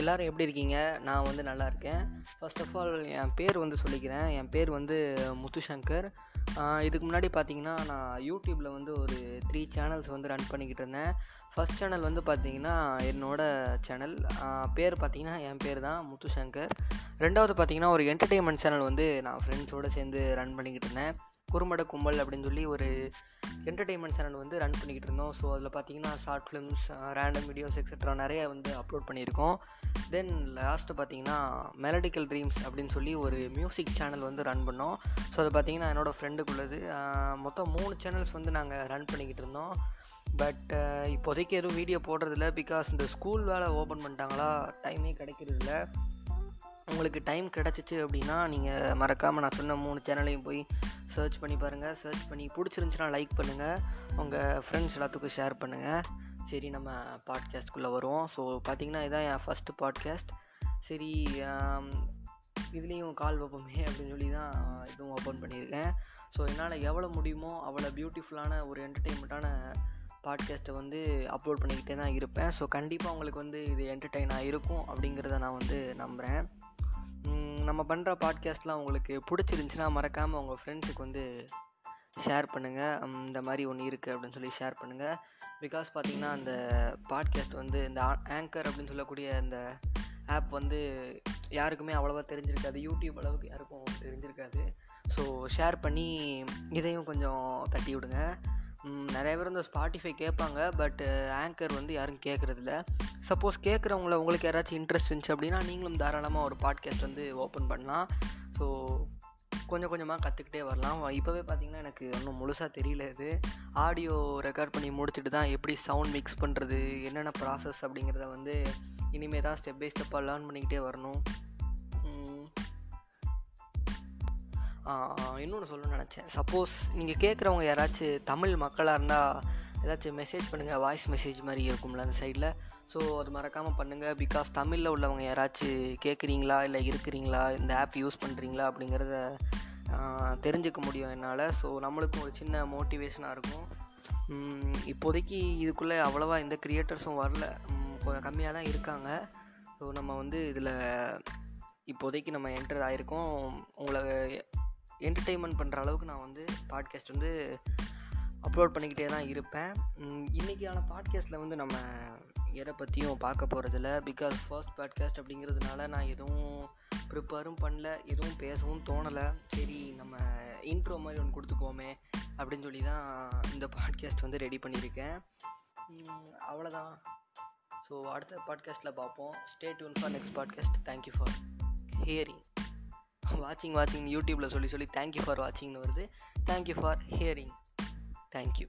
எல்லோரும் எப்படி இருக்கீங்க? நான் வந்து நல்லா இருக்கேன். ஃபர்ஸ்ட் ஆஃப் ஆல் என் பேர் வந்து சொல்லிக்கிறேன். என் பேர் வந்து முத்துசங்கர். இதுக்கு முன்னாடி பார்த்தீங்கன்னா நான் யூடியூப்பில் வந்து ஒரு த்ரீ சேனல்ஸ் வந்து ரன் பண்ணிக்கிட்டு இருந்தேன். ஃபஸ்ட் சேனல் வந்து பார்த்தீங்கன்னா என்னோட சேனல் பேர் பார்த்தீங்கன்னா என் பேர் தான் முத்துசங்கர். ரெண்டாவது பார்த்தீங்கன்னா ஒரு என்டர்டெயின்மெண்ட் சேனல் வந்து நான் ஃப்ரெண்ட்ஸோடு சேர்ந்து ரன் பண்ணிக்கிட்டு இருந்தேன். குறும்பட கும்பல் அப்படின்னு சொல்லி ஒரு என்டர்டெயின்மெண்ட் சேனல் வந்து ரன் பண்ணிக்கிட்டு இருந்தோம். ஸோ அதில் பார்த்தீங்கன்னா short films random videos extra நிறைய வந்து அப்லோட் பண்ணியிருக்கோம். தென் லாஸ்ட்டு பார்த்தீங்கன்னா மெலடிக்கல் ட்ரீம்ஸ் அப்படின்னு சொல்லி ஒரு மியூசிக் சேனல் வந்து ரன் பண்ணோம். ஸோ அது பார்த்தீங்கன்னா என்னோடய ஃப்ரெண்டுக்குள்ளது மொத்தம் மூணு சேனல்ஸ் வந்து நாங்கள் ரன் பண்ணிக்கிட்டு இருந்தோம். பட் இப்போதைக்கு எதுவும் வீடியோ போடுறதில்ல. பிகாஸ் இந்த ஸ்கூல் வேலை ஓப்பன் பண்ணிட்டாங்களா டைமே கிடைக்கிறதில்ல. உங்களுக்கு டைம் கிடச்சிச்சு அப்படின்னா நீங்கள் மறக்காமல் நான் சொன்ன மூணு சேனலையும் போய் சர்ச் பண்ணி பாருங்கள் சர்ச் பண்ணி பிடிச்சிருந்துச்சுன்னா லைக் பண்ணுங்கள் உங்கள் ஃப்ரெண்ட்ஸ் எல்லாத்துக்கும் ஷேர் பண்ணுங்கள் சரி நம்ம பாட்காஸ்ட்குள்ளே வருவோம். ஸோ பார்த்தீங்கன்னா இதான் என் ஃபஸ்ட்டு பாட்காஸ்ட் சரி இதுலேயும் கால் வைப்போமே அப்படின்னு சொல்லி தான் இதுவும் ஓப்பன் பண்ணியிருக்கேன். ஸோ என்னால் எவ்வளோ முடியுமோ அவ்வளோ பியூட்டிஃபுல்லான ஒரு என்டர்டெயின்மெண்ட்டான பாட்காஸ்ட்டை வந்து அப்லோட் பண்ணிக்கிட்டே தான் இருப்பேன். ஸோ கண்டிப்பாக உங்களுக்கு வந்து இது என்டர்டெயினாக இருக்கும் அப்படிங்கிறத நான் வந்து நம்புகிறேன் நம்ம பண்ணுற பாட்காஸ்ட்லாம் உங்களுக்கு பிடிச்சிருந்துச்சின்னா மறக்காமல் உங்கள் ஃப்ரெண்ட்ஸுக்கு வந்து ஷேர் பண்ணுங்கள் இந்த மாதிரி ஒன்று இருக்குது அப்படின்னு சொல்லி ஷேர் பண்ணுங்கள் பிகாஸ் பார்த்திங்கன்னா அந்த பாட்காஸ்ட் வந்து இந்த ஆங்கர் அப்படின்னு சொல்லக்கூடிய அந்த ஆப் வந்து யாருக்குமே அவ்வளோவா தெரிஞ்சிருக்காது. யூடியூப் அளவுக்கு யாருக்கும் தெரிஞ்சிருக்காது. ஸோ ஷேர் பண்ணி இதையும் கொஞ்சம் தட்டி விடுங்க நிறைய பேர் இந்த ஸ்பாட்டிஃபை கேட்பாங்க பட் ஆங்கர் வந்து யாரும் கேட்குறதில்ல. சப்போஸ் கேட்குறவங்கள உங்களுக்கு யாராச்சும் இன்ட்ரெஸ்ட் இருந்துச்சு அப்படின்னா நீங்களும் தாராளமாக ஒரு பாட்காஸ்ட் வந்து ஓப்பன் பண்ணலாம். ஸோ கொஞ்சம் கொஞ்சமாக கற்றுக்கிட்டே வரலாம். இப்போவே பார்த்தீங்கன்னா எனக்கு ஒன்றும் முழுசாக தெரியல இது. ஆடியோ ரெக்கார்ட் பண்ணி முடிச்சுட்டு தான் எப்படி சவுண்ட் மிக்ஸ் பண்ணுறது என்னென்ன ப்ராசஸ் அப்படிங்கிறத வந்து இனிமேல் தான் ஸ்டெப் பை ஸ்டெப்பாக லேர்ன் பண்ணிக்கிட்டே வரணும். இன்னொன்று சொல்ல நினச்சேன். சப்போஸ் நீங்கள் கேட்குறவங்க யாராச்சும் தமிழ் மக்களாக இருந்தால் ஏதாச்சும் மெசேஜ் பண்ணுங்கள் வாய்ஸ் மெசேஜ் மாதிரி இருக்கும்ல அந்த சைடில் ஸோ அது மறக்காமல் பண்ணுங்கள் பிகாஸ் தமிழில் உள்ளவங்க யாராச்சும் கேட்குறீங்களா இல்லை இருக்கிறீங்களா? இந்த ஆப் யூஸ் பண்ணுறீங்களா அப்படிங்கிறத தெரிஞ்சுக்க முடியும் என்னால். ஸோ நம்மளுக்கும் ஒரு சின்ன மோட்டிவேஷனாக இருக்கும். இப்போதைக்கு இதுக்குள்ளே அவ்வளோவா எந்த க்ரியேட்டர்ஸும் வரல. கொஞ்சம் கம்மியாக தான் இருக்காங்க. ஸோ நம்ம வந்து இதில் இப்போதைக்கு நம்ம என்டர் ஆகிருக்கோம் உங்களை என்டர்டெயின்மெண்ட் பண்ணுற அளவுக்கு நான் வந்து பாட்காஸ்ட் வந்து அப்லோட் பண்ணிக்கிட்டே தான் இருப்பேன். இன்றைக்கான இன்னைக்கான பாட்காஸ்ட்டில் வந்து நம்ம எதை பற்றியும் பார்க்க போகிறதில்ல பிகாஸ் ஃபர்ஸ்ட் பாட்காஸ்ட் அப்படிங்கிறதுனால நான் எதுவும் ப்ரிப்பேரும் பண்ணல எதுவும் பேசவும் தோணலை. சரி நம்ம இன்ட்ரோ மாதிரி ஒன்று கொடுத்துக்கோமே அப்படின்னு சொல்லி தான் இந்த பாட்காஸ்ட் வந்து ரெடி பண்ணியிருக்கேன். அவ்வளோதான் ஸோ அடுத்த பாட்காஸ்ட்டில் பார்ப்போம். Stay tune for next podcast thank you for hearing வாட்சிங் வாட்சிங் யூடியூப்பில் சொல்லி சொல்லி தேங்க்யூ ஃபார் வாட்சிங்னு வருது. Thank you for hearing thank you